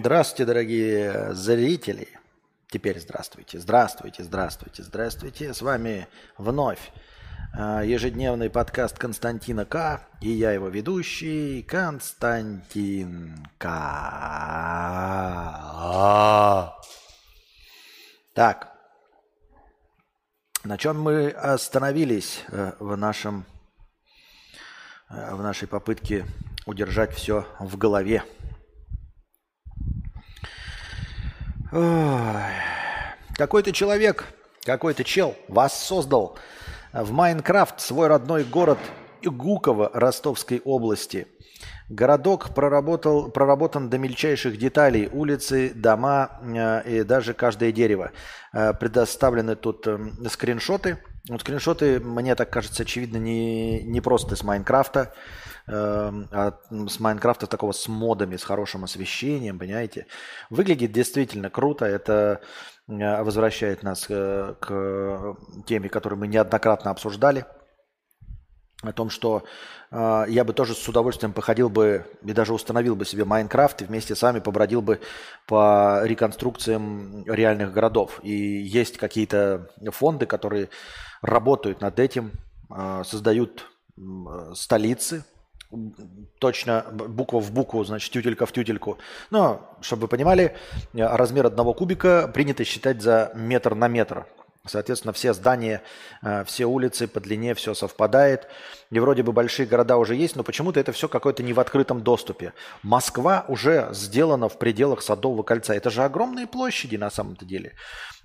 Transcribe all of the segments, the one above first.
Здравствуйте, дорогие зрители. Теперь здравствуйте, здравствуйте, здравствуйте, здравствуйте. С вами вновь э, ежедневный подкаст Константина К. И я его ведущий Константин К. Так, на чем мы остановились э, в нашем э, в нашей попытке удержать все в голове? Какой-то человек, какой-то чел вас создал в Майнкрафт свой родной город Гуково Ростовской области. Городок проработал, проработан до мельчайших деталей. Улицы, дома э, и даже каждое дерево. Э, предоставлены тут э, скриншоты. Вот скриншоты, мне так кажется, очевидно, не, не просто с Майнкрафта. Эм, а с Майнкрафта такого с модами, с хорошим освещением, понимаете. Выглядит действительно круто. Это э, возвращает нас э, к теме, которую мы неоднократно обсуждали. О том, что э, я бы тоже с удовольствием походил бы и даже установил бы себе Майнкрафт и вместе с вами побродил бы по реконструкциям реальных городов. И есть какие-то фонды, которые работают над этим, создают столицы, точно буква в букву, значит, тютелька в тютельку. Но, чтобы вы понимали, размер одного кубика принято считать за метр на метр. Соответственно, все здания, э, все улицы по длине, все совпадает. И вроде бы большие города уже есть, но почему-то это все какое-то не в открытом доступе. Москва уже сделана в пределах Садового кольца. Это же огромные площади на самом-то деле.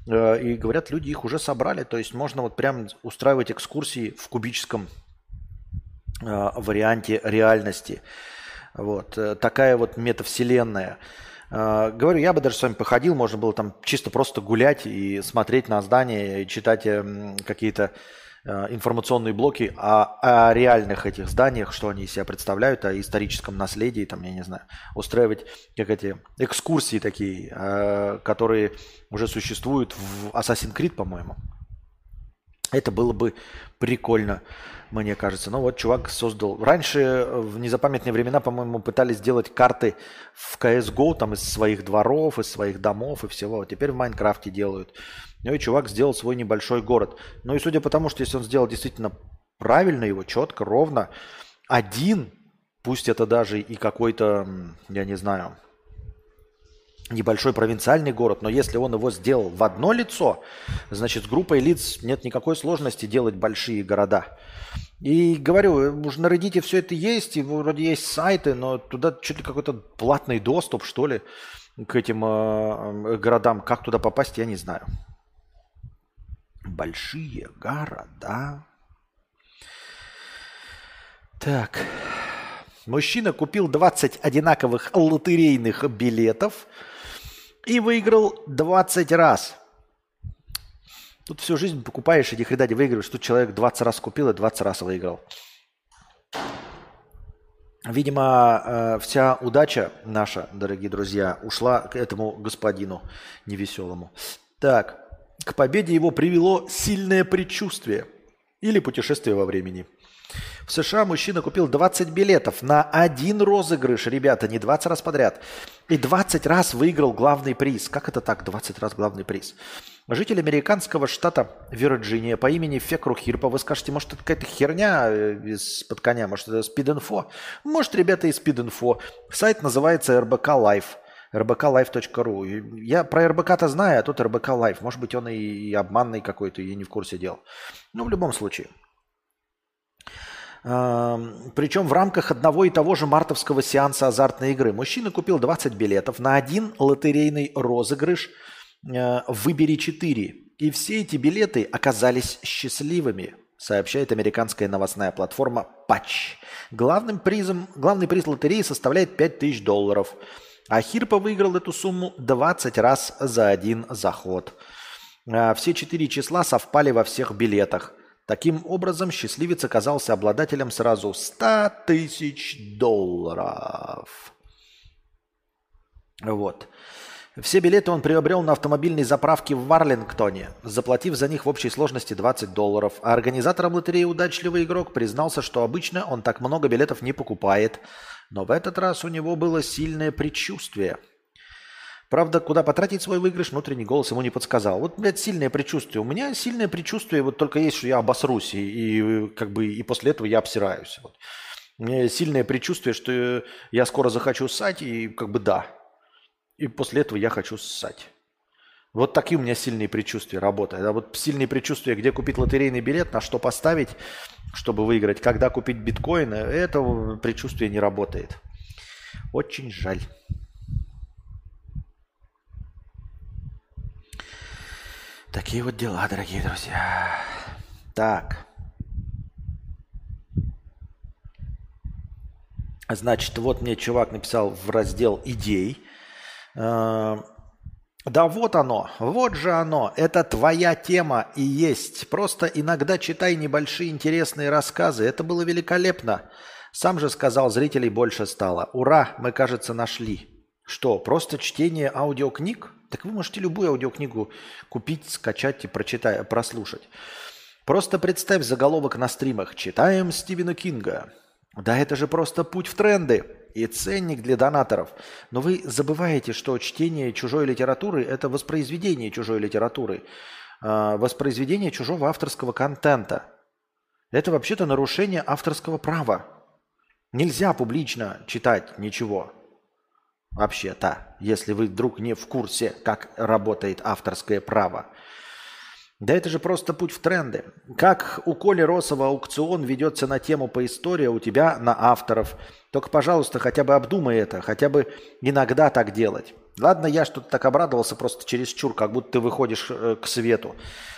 Э, и говорят, люди их уже собрали. То есть можно вот прям устраивать экскурсии в кубическом Э, варианте реальности. Вот. Такая вот метавселенная. Э, говорю, я бы даже с вами походил, можно было там чисто просто гулять и смотреть на здания, и читать какие-то информационные блоки о, о реальных этих зданиях, что они из себя представляют, о историческом наследии, там, я не знаю, устраивать как эти экскурсии такие, которые уже существуют в Assassin's Creed, по-моему. Это было бы прикольно мне кажется. Ну вот чувак создал... Раньше, в незапамятные времена, по-моему, пытались сделать карты в CSGO там из своих дворов, из своих домов и всего. Вот теперь в Майнкрафте делают. Ну и чувак сделал свой небольшой город. Ну и судя по тому, что если он сделал действительно правильно его, четко, ровно, один, пусть это даже и какой-то, я не знаю, небольшой провинциальный город, но если он его сделал в одно лицо, значит, с группой лиц нет никакой сложности делать большие города. И говорю, уже на Reddit все это есть, и вроде есть сайты, но туда чуть ли какой-то платный доступ, что ли, к этим э, городам. Как туда попасть, я не знаю. Большие города. Так. Мужчина купил 20 одинаковых лотерейных билетов и выиграл 20 раз – Тут всю жизнь покупаешь этих редади, выигрываешь. Тут человек 20 раз купил и 20 раз выиграл. Видимо, э, вся удача наша, дорогие друзья, ушла к этому господину невеселому. Так, к победе его привело сильное предчувствие или путешествие во времени. В США мужчина купил 20 билетов на один розыгрыш, ребята, не 20 раз подряд. И 20 раз выиграл главный приз. Как это так, 20 раз главный приз? Житель американского штата Вирджиния по имени Фекру Хирпа. Вы скажете, может, это какая-то херня э, из-под коня, может, это спид-инфо? Может, ребята, из спид-инфо. Сайт называется РБК Live rbklife.ru. Я про РБК-то знаю, а тут РБК Live. Может быть, он и обманный какой-то, я не в курсе дел. Но в любом случае. Причем в рамках одного и того же мартовского сеанса азартной игры. Мужчина купил 20 билетов на один лотерейный розыгрыш – Э, «Выбери 4». И все эти билеты оказались счастливыми, сообщает американская новостная платформа Patch. Главным призом, главный приз лотереи составляет 5000 долларов. А Хирпа выиграл эту сумму 20 раз за один заход. Э, все четыре числа совпали во всех билетах. Таким образом, счастливец оказался обладателем сразу 100 тысяч долларов. Вот. Все билеты он приобрел на автомобильной заправке в Варлингтоне, заплатив за них в общей сложности 20 долларов. А организатором лотереи «Удачливый игрок» признался, что обычно он так много билетов не покупает. Но в этот раз у него было сильное предчувствие. Правда, куда потратить свой выигрыш, внутренний голос ему не подсказал. Вот, блядь, сильное предчувствие. У меня сильное предчувствие вот только есть, что я обосрусь, и, и как бы и после этого я обсираюсь. Вот. У меня сильное предчувствие, что я скоро захочу ссать, и как бы да. И после этого я хочу ссать. Вот такие у меня сильные предчувствия работают. А вот сильные предчувствия, где купить лотерейный билет, на что поставить, чтобы выиграть, когда купить биткоины, это предчувствие не работает. Очень жаль. Такие вот дела, дорогие друзья. Так. Значит, вот мне чувак написал в раздел идей. Э, да вот оно, вот же оно, это твоя тема и есть. Просто иногда читай небольшие интересные рассказы, это было великолепно. Сам же сказал, зрителей больше стало. Ура, мы, кажется, нашли. Что, просто чтение аудиокниг? Так вы можете любую аудиокнигу купить, скачать и прочитать, прослушать. Просто представь заголовок на стримах «Читаем Стивена Кинга». Да это же просто путь в тренды и ценник для донаторов. Но вы забываете, что чтение чужой литературы – это воспроизведение чужой литературы, а, воспроизведение чужого авторского контента. Это вообще-то нарушение авторского права. Нельзя публично читать ничего. Вообще-то, если вы вдруг не в курсе, как работает авторское право. Да это же просто путь в тренды. Как у Коли Росова аукцион ведется на тему по истории, у тебя на авторов. Только, пожалуйста, хотя бы обдумай это, хотя бы иногда так делать. Ладно, я что-то так обрадовался просто через чур, как будто ты выходишь э, к свету.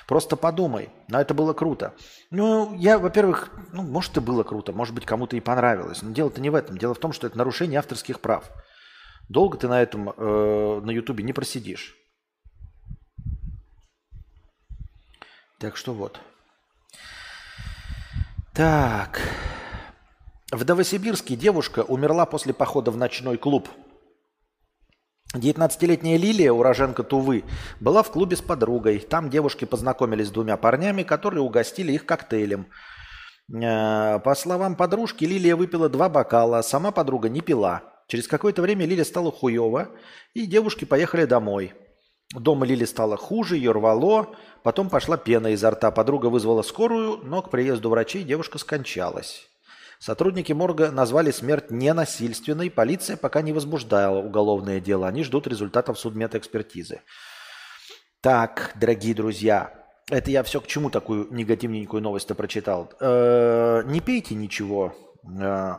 Просто подумай. Но это было круто. Ну, я, во-первых, ну, может, и было круто, может быть, кому-то и понравилось. Но дело-то не в этом. Дело в том, что это нарушение авторских прав. Долго ты на этом, э, на Ютубе не просидишь. Так что вот. Так. В Новосибирске девушка умерла после похода в ночной клуб. 19-летняя Лилия, уроженка Тувы, была в клубе с подругой. Там девушки познакомились с двумя парнями, которые угостили их коктейлем. Э, по словам подружки, Лилия выпила два бокала, а сама подруга не пила. Через какое-то время Лилия стала хуево, и девушки поехали домой. Дома Лили стало хуже, ее рвало, потом пошла пена изо рта. Подруга вызвала скорую, но к приезду врачей девушка скончалась. Сотрудники морга назвали смерть ненасильственной. Полиция пока не возбуждала уголовное дело. Они ждут результатов судмедэкспертизы. Так, дорогие друзья, это я все к чему такую негативненькую новость-то прочитал. Э-э- не пейте ничего э-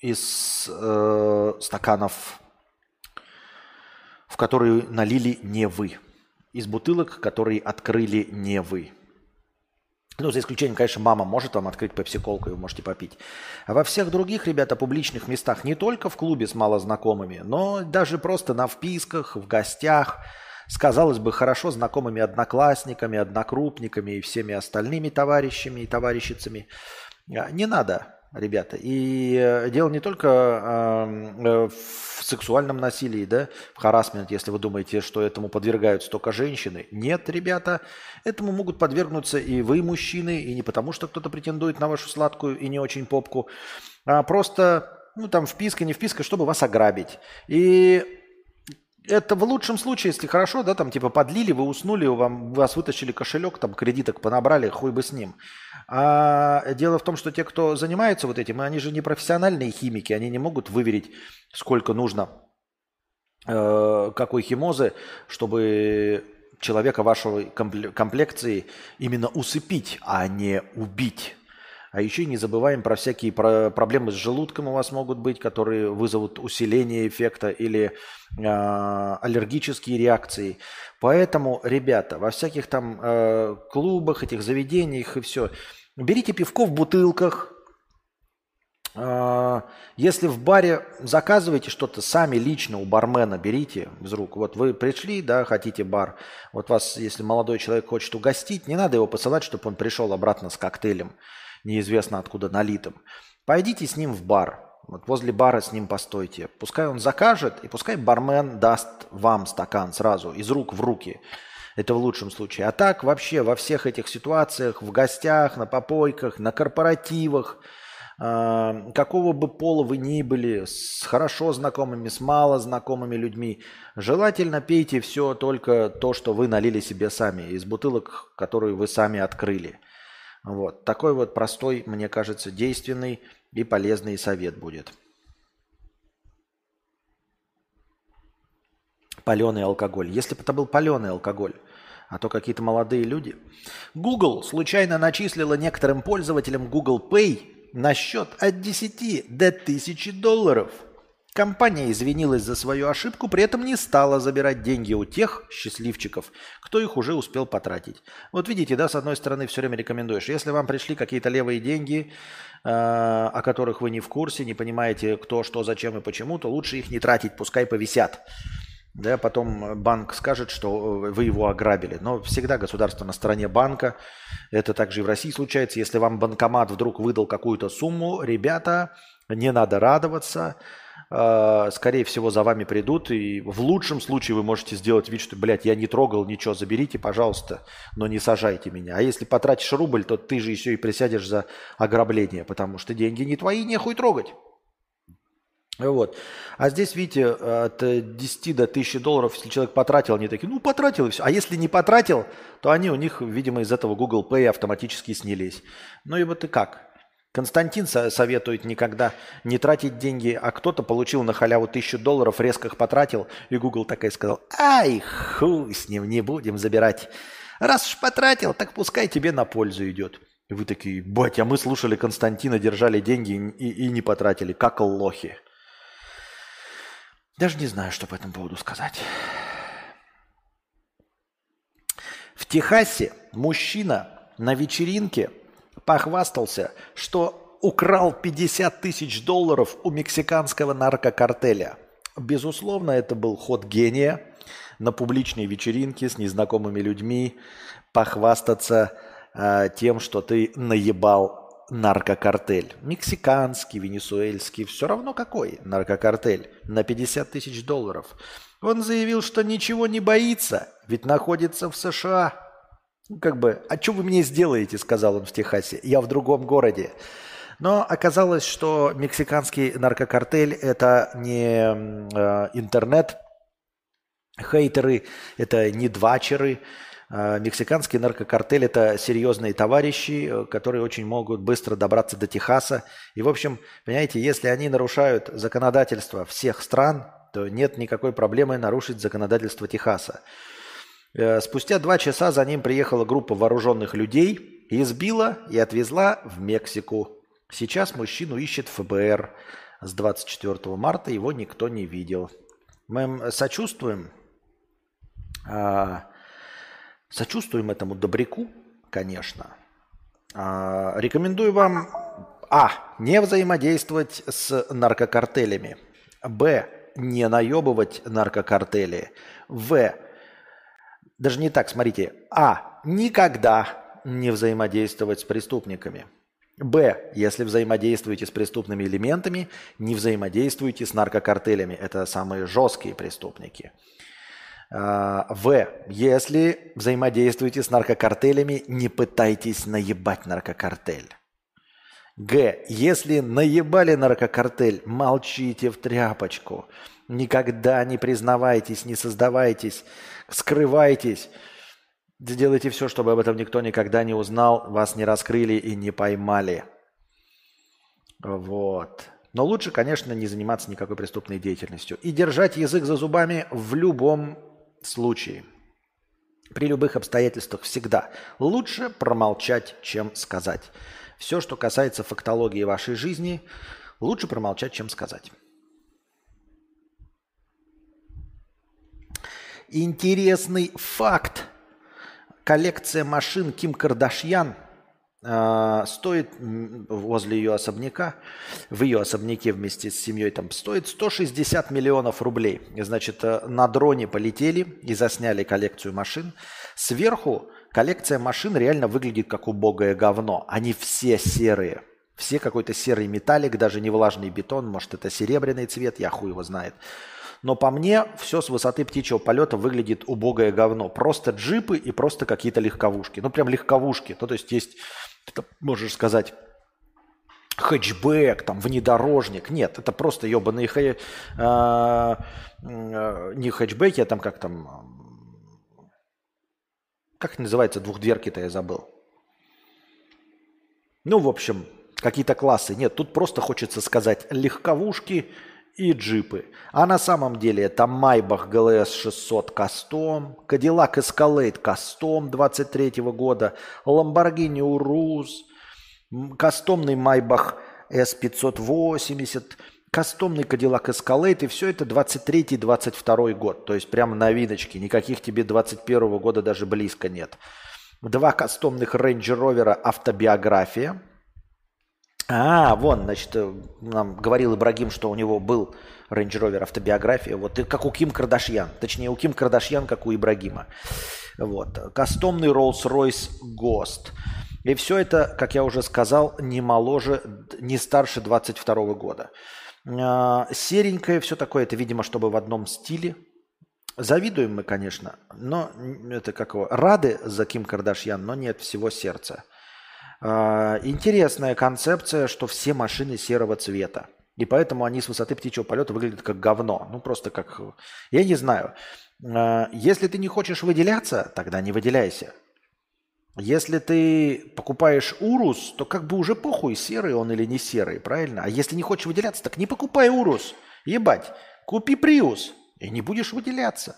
из э- стаканов в которые налили не вы. Из бутылок, которые открыли не вы. Ну, за исключением, конечно, мама может вам открыть пепси-колку, и вы можете попить. А во всех других, ребята, публичных местах, не только в клубе с малознакомыми, но даже просто на вписках, в гостях, с, казалось бы, хорошо знакомыми одноклассниками, однокрупниками и всеми остальными товарищами и товарищицами. А, не надо ребята. И э, дело не только э, в сексуальном насилии, да, в харасмент, если вы думаете, что этому подвергаются только женщины. Нет, ребята, этому могут подвергнуться и вы, мужчины, и не потому, что кто-то претендует на вашу сладкую и не очень попку, а просто, ну, там, вписка, не вписка, чтобы вас ограбить. И это в лучшем случае, если хорошо, да, там типа подлили, вы уснули, вам, вас вытащили кошелек, там кредиток понабрали, хуй бы с ним. А дело в том, что те, кто занимается вот этим, они же не профессиональные химики, они не могут выверить, сколько нужно э, какой химозы, чтобы человека вашей комплекции именно усыпить, а не убить. А еще не забываем про всякие про проблемы с желудком у вас могут быть, которые вызовут усиление эффекта или э, аллергические реакции. Поэтому, ребята, во всяких там э, клубах, этих заведениях и все, берите пивко в бутылках. Э, если в баре заказываете что-то сами лично у бармена, берите из рук. Вот вы пришли, да, хотите бар. Вот вас, если молодой человек хочет угостить, не надо его посылать, чтобы он пришел обратно с коктейлем неизвестно откуда налитым. Пойдите с ним в бар. Вот возле бара с ним постойте. Пускай он закажет, и пускай бармен даст вам стакан сразу, из рук в руки. Это в лучшем случае. А так вообще во всех этих ситуациях, в гостях, на попойках, на корпоративах, э, какого бы пола вы ни были, с хорошо знакомыми, с мало знакомыми людьми, желательно пейте все только то, что вы налили себе сами, из бутылок, которые вы сами открыли. Вот. Такой вот простой, мне кажется, действенный и полезный совет будет. Паленый алкоголь. Если бы это был паленый алкоголь, а то какие-то молодые люди. Google случайно начислила некоторым пользователям Google Pay на счет от 10 до 1000 долларов. Компания извинилась за свою ошибку, при этом не стала забирать деньги у тех счастливчиков, кто их уже успел потратить. Вот видите, да, с одной стороны все время рекомендуешь. Если вам пришли какие-то левые деньги, э, о которых вы не в курсе, не понимаете, кто, что, зачем и почему, то лучше их не тратить, пускай повисят. Да, потом банк скажет, что э, вы его ограбили. Но всегда государство на стороне банка. Это также и в России случается. Если вам банкомат вдруг выдал какую-то сумму, ребята, не надо радоваться. Э, скорее всего, за вами придут. И в лучшем случае вы можете сделать вид, что, блядь, я не трогал ничего, заберите, пожалуйста, но не сажайте меня. А если потратишь рубль, то ты же еще и присядешь за ограбление, потому что деньги не твои, нехуй трогать. Вот. А здесь, видите, от 10 до 1000 долларов, если человек потратил, они такие, ну, потратил и все. А если не потратил, то они у них, видимо, из этого Google Pay автоматически снялись. Ну и вот и как? Константин советует никогда не тратить деньги, а кто-то получил на халяву тысячу долларов, резко их потратил, и Google такая сказал, ай, хуй с ним, не будем забирать. Раз уж потратил, так пускай тебе на пользу идет. И вы такие, батя, мы слушали Константина, держали деньги и, и не потратили, как лохи. Даже не знаю, что по этому поводу сказать. В Техасе мужчина на вечеринке похвастался, что украл 50 тысяч долларов у мексиканского наркокартеля. Безусловно, это был ход гения на публичной вечеринке с незнакомыми людьми похвастаться э, тем, что ты наебал наркокартель. Мексиканский, венесуэльский, все равно какой наркокартель. На 50 тысяч долларов. Он заявил, что ничего не боится, ведь находится в США. Ну, как бы, а что вы мне сделаете, сказал он в Техасе. Я в другом городе. Но оказалось, что мексиканский наркокартель это не э, интернет, хейтеры, это не двачеры, мексиканский наркокартель – это серьезные товарищи, э, которые очень могут быстро добраться до Техаса. И, в общем, понимаете, если они нарушают законодательство всех стран, то нет никакой проблемы нарушить законодательство Техаса. Э, спустя два часа за ним приехала группа вооруженных людей, избила и отвезла в Мексику. Сейчас мужчину ищет ФБР. С 24 марта его никто не видел. Мы сочувствуем. А, Сочувствуем этому добряку, конечно. А, рекомендую вам А. Не взаимодействовать с наркокартелями. Б. Не наебывать наркокартели. В. Даже не так, смотрите. А. Никогда не взаимодействовать с преступниками. Б. Если взаимодействуете с преступными элементами, не взаимодействуйте с наркокартелями. Это самые жесткие преступники. А, в. Если взаимодействуете с наркокартелями, не пытайтесь наебать наркокартель. Г. Если наебали наркокартель, молчите в тряпочку. Никогда не признавайтесь, не создавайтесь, скрывайтесь. Сделайте все, чтобы об этом никто никогда не узнал, вас не раскрыли и не поймали. Вот. Но лучше, конечно, не заниматься никакой преступной деятельностью. И держать язык за зубами в любом случае, при любых обстоятельствах всегда лучше промолчать, чем сказать. Все, что касается фактологии вашей жизни, лучше промолчать, чем сказать. Интересный факт. Коллекция машин Ким Кардашьян – стоит возле ее особняка, в ее особняке вместе с семьей там стоит 160 миллионов рублей. Значит, э, на дроне полетели и засняли коллекцию машин. Сверху коллекция машин реально выглядит как убогое говно. Они все серые. Все какой-то серый металлик, даже не влажный бетон, может это серебряный цвет, я хуй его знает. Но по мне все с высоты птичьего полета выглядит убогое говно. Просто джипы и просто какие-то легковушки. Ну прям легковушки. Ну то есть есть можешь сказать, хэтчбэк, там, внедорожник. Нет, это просто ебаные хэ... э, э, не хэтчбеки, а там как там... Как называется двухдверки-то, я забыл. Ну, в общем, какие-то классы. Нет, тут просто хочется сказать легковушки и джипы. А на самом деле это Maybach GLS 600 Custom, Cadillac Escalade Custom 23 года, Lamborghini Urus, кастомный Maybach S580, кастомный Cadillac Escalade, и все это 23-22 год. То есть прямо новиночки, никаких тебе 21 года даже близко нет. Два кастомных Range Rover автобиография. А, вон, значит, э, нам говорил Ибрагим, что у него был Range Rover автобиография. Вот и как у Ким Кардашьян. Точнее, у Ким Кардашьян, как у Ибрагима. Вот. Кастомный Rolls-Royce Ghost. И все это, как я уже сказал, не моложе, не старше 22 года. А, серенькое все такое, это, видимо, чтобы в одном стиле. Завидуем мы, конечно, но это как его, рады за Ким Кардашьян, но нет всего сердца. А, интересная концепция, что все машины серого цвета. И поэтому они с высоты птичьего полета выглядят как говно. Ну, просто как... Я не знаю. А, если ты не хочешь выделяться, тогда не выделяйся. Если ты покупаешь Урус, то как бы уже похуй, серый он или не серый, правильно? А если не хочешь выделяться, так не покупай Урус. Ебать, купи Приус и не будешь выделяться.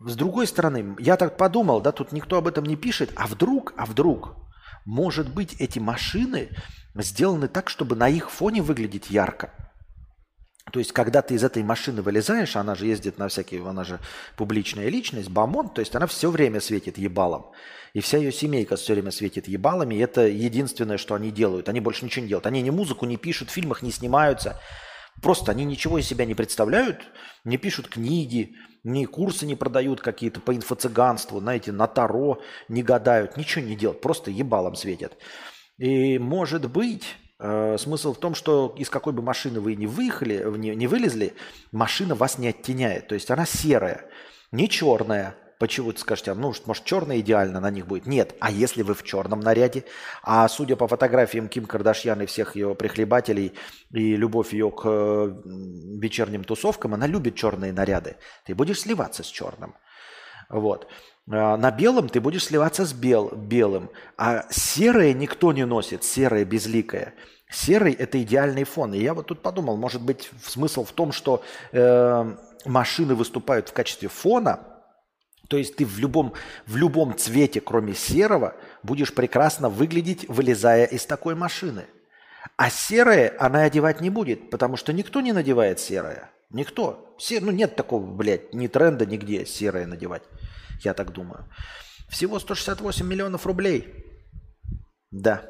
С другой стороны, я так подумал, да, тут никто об этом не пишет, а вдруг, а вдруг, может быть, эти машины сделаны так, чтобы на их фоне выглядеть ярко. То есть, когда ты из этой машины вылезаешь, она же ездит на всякие, она же публичная личность, бомон, то есть она все время светит ебалом. И вся ее семейка все время светит ебалами, и это единственное, что они делают. Они больше ничего не делают. Они ни музыку не пишут, в фильмах не снимаются. Просто они ничего из себя не представляют, не пишут книги, ни курсы не продают какие-то по инфо-цыганству, знаете, на Таро не гадают, ничего не делают, просто ебалом светят. И может быть, э, смысл в том, что из какой бы машины вы не выехали, не, не вылезли, машина вас не оттеняет. То есть она серая, не черная, Почему ты скажете, а, ну, может, черное идеально на них будет? Нет. А если вы в черном наряде? А судя по фотографиям Ким Кардашьян и всех ее прихлебателей и любовь ее к вечерним тусовкам, она любит черные наряды. Ты будешь сливаться с черным. Вот. А на белом ты будешь сливаться с бел, белым. А серое никто не носит, серое безликое. Серый – это идеальный фон. И я вот тут подумал, может быть, смысл в том, что э, машины выступают в качестве фона – то есть ты в любом, в любом цвете, кроме серого, будешь прекрасно выглядеть, вылезая из такой машины. А серое она одевать не будет, потому что никто не надевает серое. Никто. Се, ну нет такого, блядь, ни тренда нигде серое надевать. Я так думаю. Всего 168 миллионов рублей. Да.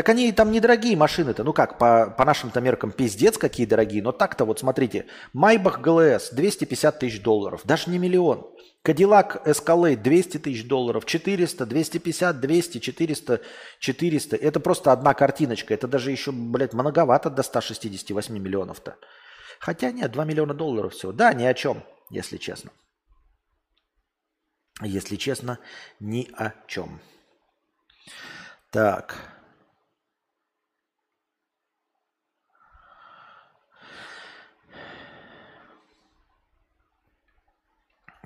Так они там недорогие машины-то. Ну как, по, по нашим-то меркам пиздец какие дорогие. Но так-то вот смотрите. Майбах ГЛС 250 тысяч долларов. Даже не миллион. Кадиллак Escalade 200 тысяч долларов. 400, 250, 200, 400, 400. Это просто одна картиночка. Это даже еще, блядь, многовато до 168 миллионов-то. Хотя нет, 2 миллиона долларов всего. Да, ни о чем, если честно. Если честно, ни о чем. Так.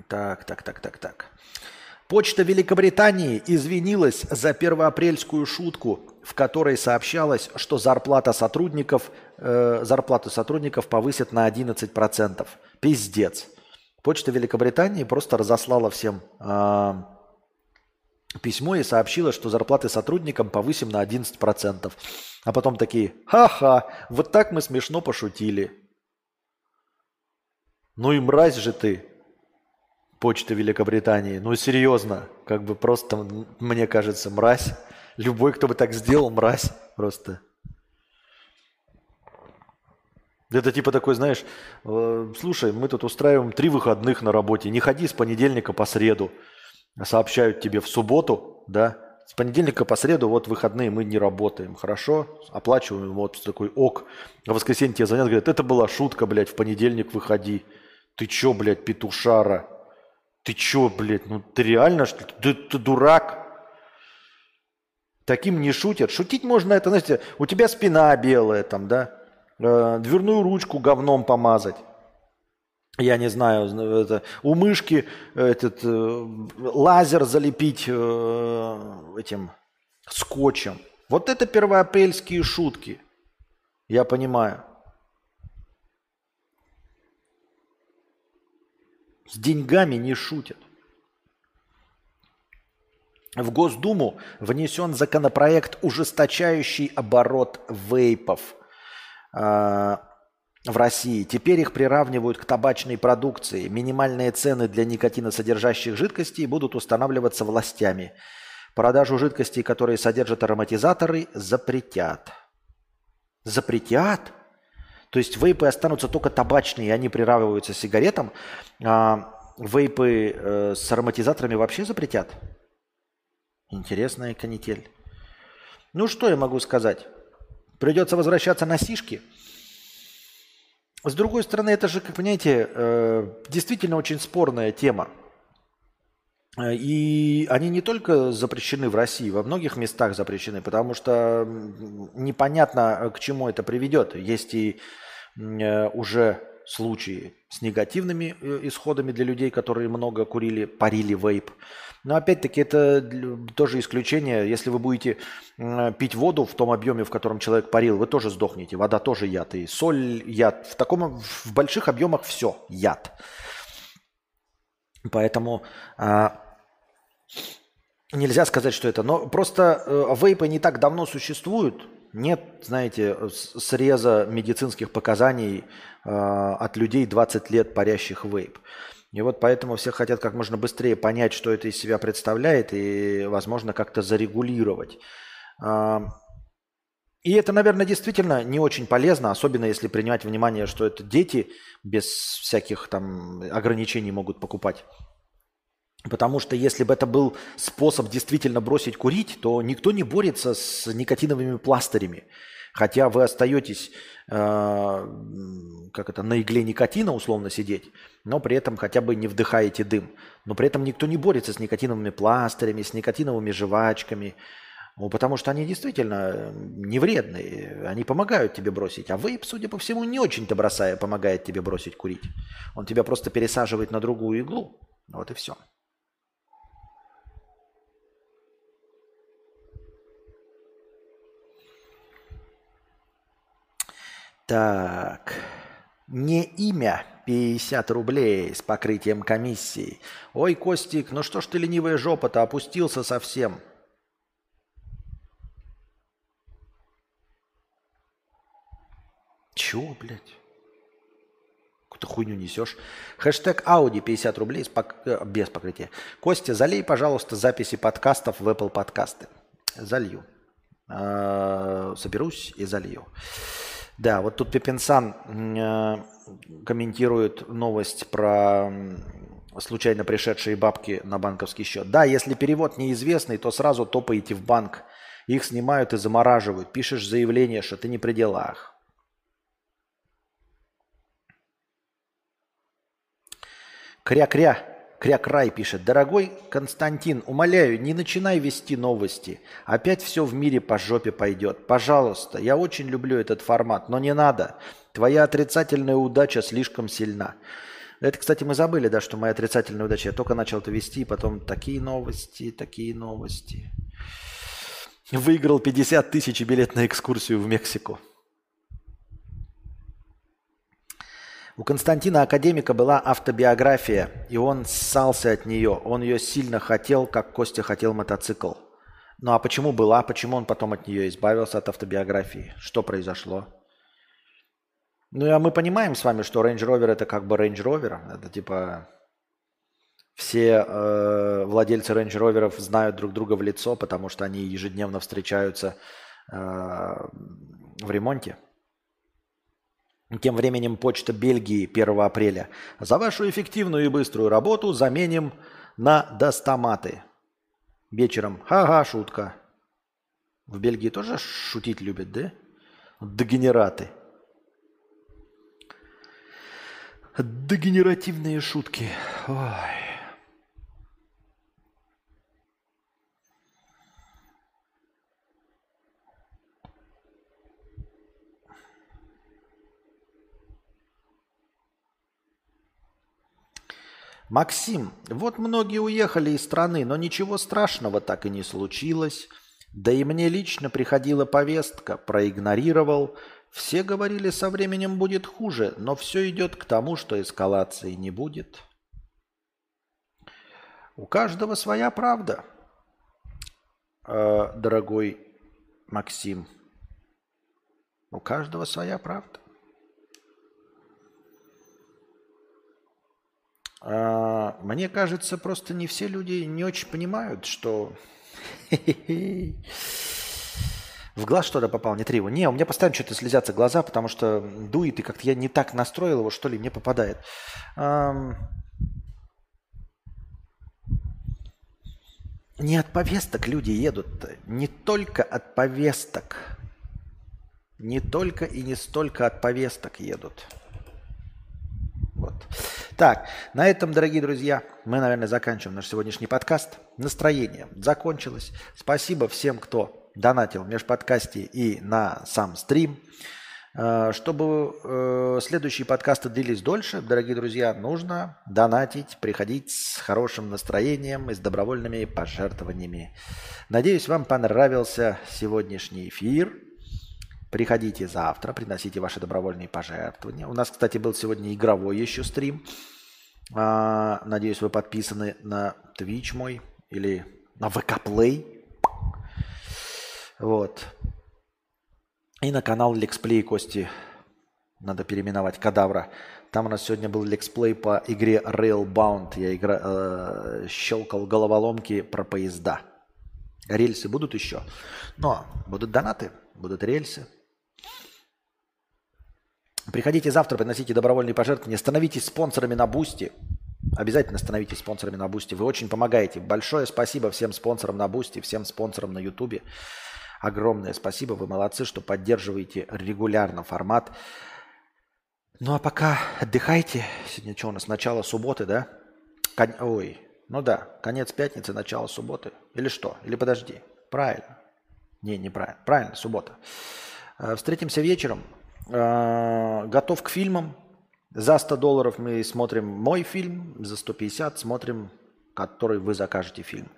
Так, так, так, так, так. Почта Великобритании извинилась за первоапрельскую шутку, в которой сообщалось, что зарплата сотрудников, э, зарплату сотрудников повысят на 11%. Пиздец. Почта Великобритании просто разослала всем э, письмо и сообщила, что зарплаты сотрудникам повысим на 11%. А потом такие, ха-ха, вот так мы смешно пошутили. Ну и мразь же ты, почты Великобритании. Ну, серьезно, как бы просто, мне кажется, мразь. Любой, кто бы так сделал, мразь просто. Это типа такой, знаешь, э, слушай, мы тут устраиваем три выходных на работе, не ходи с понедельника по среду. Сообщают тебе в субботу, да, с понедельника по среду вот выходные мы не работаем, хорошо? Оплачиваем вот такой ок. А в воскресенье тебе звонят, говорят, это была шутка, блядь, в понедельник выходи. Ты чё, блядь, петушара? Ты чё, блядь, ну ты реально что ли? Ты, ты дурак? Таким не шутят. Шутить можно это, знаете, у тебя спина белая там, да? Э, дверную ручку говном помазать. Я не знаю, это, у мышки этот э, лазер залепить э, этим скотчем. Вот это первоапрельские шутки. Я понимаю. С деньгами не шутят. В Госдуму внесен законопроект, ужесточающий оборот вейпов э, в России. Теперь их приравнивают к табачной продукции. Минимальные цены для никотиносодержащих жидкостей будут устанавливаться властями. Продажу жидкостей, которые содержат ароматизаторы, запретят. Запретят? То есть вейпы останутся только табачные, они приравниваются к сигаретам, а вейпы э, с ароматизаторами вообще запретят? Интересная канитель. Ну, что я могу сказать? Придется возвращаться на сишки. С другой стороны, это же, как понимаете, э, действительно очень спорная тема. И они не только запрещены в России, во многих местах запрещены, потому что непонятно, к чему это приведет. Есть и уже случаи с негативными э, исходами для людей, которые много курили, парили вейп. Но опять-таки это тоже исключение. Если вы будете пить воду в том объеме, в котором человек парил, вы тоже сдохнете. Вода тоже яд. И соль яд. В, таком, в больших объемах все яд. Поэтому а, Нельзя сказать, что это. Но просто э, вейпы не так давно существуют. Нет, знаете, среза медицинских показаний э, от людей 20 лет парящих вейп. И вот поэтому все хотят как можно быстрее понять, что это из себя представляет, и, возможно, как-то зарегулировать. Э, и это, наверное, действительно не очень полезно, особенно если принимать внимание, что это дети без всяких там ограничений могут покупать Потому что если бы это был способ действительно бросить курить, то никто не борется с никотиновыми пластырями. Хотя вы остаетесь, э, как это, на игле никотина условно сидеть, но при этом хотя бы не вдыхаете дым. Но при этом никто не борется с никотиновыми пластырями, с никотиновыми жвачками, ну, потому что они действительно не вредные, они помогают тебе бросить. А вейп, судя по всему, не очень-то бросая, помогает тебе бросить курить. Он тебя просто пересаживает на другую иглу. Вот и все. Так. Не имя 50 рублей с покрытием комиссии. Ой, Костик, ну что ж ты ленивая жопа-то, опустился совсем. Чего, блядь? Какую-то хуйню несешь. Хэштег Ауди 50 рублей с пок... Э, без покрытия. Костя, залей, пожалуйста, записи подкастов в Apple подкасты. Залью. А, соберусь и залью. Да, вот тут Пепенсан э, комментирует новость про случайно пришедшие бабки на банковский счет. Да, если перевод неизвестный, то сразу топаете в банк. Их снимают и замораживают. Пишешь заявление, что ты не при делах. Кря-кря. Крякрай пишет. Дорогой Константин, умоляю, не начинай вести новости. Опять все в мире по жопе пойдет. Пожалуйста, я очень люблю этот формат, но не надо. Твоя отрицательная удача слишком сильна. Это, кстати, мы забыли, да, что моя отрицательная удача. Я только начал это вести, и потом такие новости, такие новости. Выиграл 50 тысяч билет на экскурсию в Мексику. У Константина Академика была автобиография, и он ссался от нее. Он ее сильно хотел, как Костя хотел мотоцикл. Ну а почему была? Почему он потом от нее избавился, от автобиографии? Что произошло? Ну а мы понимаем с вами, что Range Rover это как бы Range Rover. Это типа все э, владельцы Range Rover знают друг друга в лицо, потому что они ежедневно встречаются э, в ремонте. Тем временем почта Бельгии 1 апреля. За вашу эффективную и быструю работу заменим на достоматы. Вечером. Ха-ха, шутка. В Бельгии тоже шутить любят, да? Дегенераты. Дегенеративные шутки. Ой. Максим, вот многие уехали из страны, но ничего страшного так и не случилось. Да и мне лично приходила повестка, проигнорировал. Все говорили, со временем будет хуже, но все идет к тому, что эскалации не будет. У каждого своя правда, э, дорогой Максим. У каждого своя правда. Мне кажется, просто не все люди не очень понимают, что в глаз что-то попал, не триву. Не, у меня постоянно что-то слезятся глаза, потому что дует, и как-то я не так настроил его, что ли, мне попадает. Не от повесток люди едут, не только от повесток. Не только и не столько от повесток едут. Вот. Так, на этом, дорогие друзья, мы, наверное, заканчиваем наш сегодняшний подкаст. Настроение закончилось. Спасибо всем, кто донатил в межподкасте и на сам стрим. Э, чтобы э, следующие подкасты длились дольше, дорогие друзья, нужно донатить, приходить с хорошим настроением и с добровольными пожертвованиями. Надеюсь, вам понравился сегодняшний эфир. Приходите завтра, приносите ваши добровольные пожертвования. У нас, кстати, был сегодня игровой еще стрим. А, надеюсь, вы подписаны на Twitch мой или на VK Play. Вот. И на канал Летсплей Кости. Надо переименовать Кадавра. Там у нас сегодня был летсплей по игре Railbound. Я игра, э, щелкал головоломки про поезда. Рельсы будут еще. Но будут донаты, будут рельсы. Приходите завтра, приносите добровольные пожертвования. Становитесь спонсорами на Boosty. Обязательно становитесь спонсорами на Boosty. Вы очень помогаете. Большое спасибо всем спонсорам на Boosty, всем спонсорам на Ютубе. Огромное спасибо, вы молодцы, что поддерживаете регулярно формат. Ну а пока отдыхайте. Сегодня что у нас, начало субботы, да? Кон... Ой, ну да, конец пятницы, начало субботы. Или что? Или подожди. Правильно. Не, неправильно. Правильно, суббота. Э, встретимся вечером. Э, готов к фильмам. За 100 долларов мы смотрим мой фильм, за 150 смотрим, который вы закажете фильм.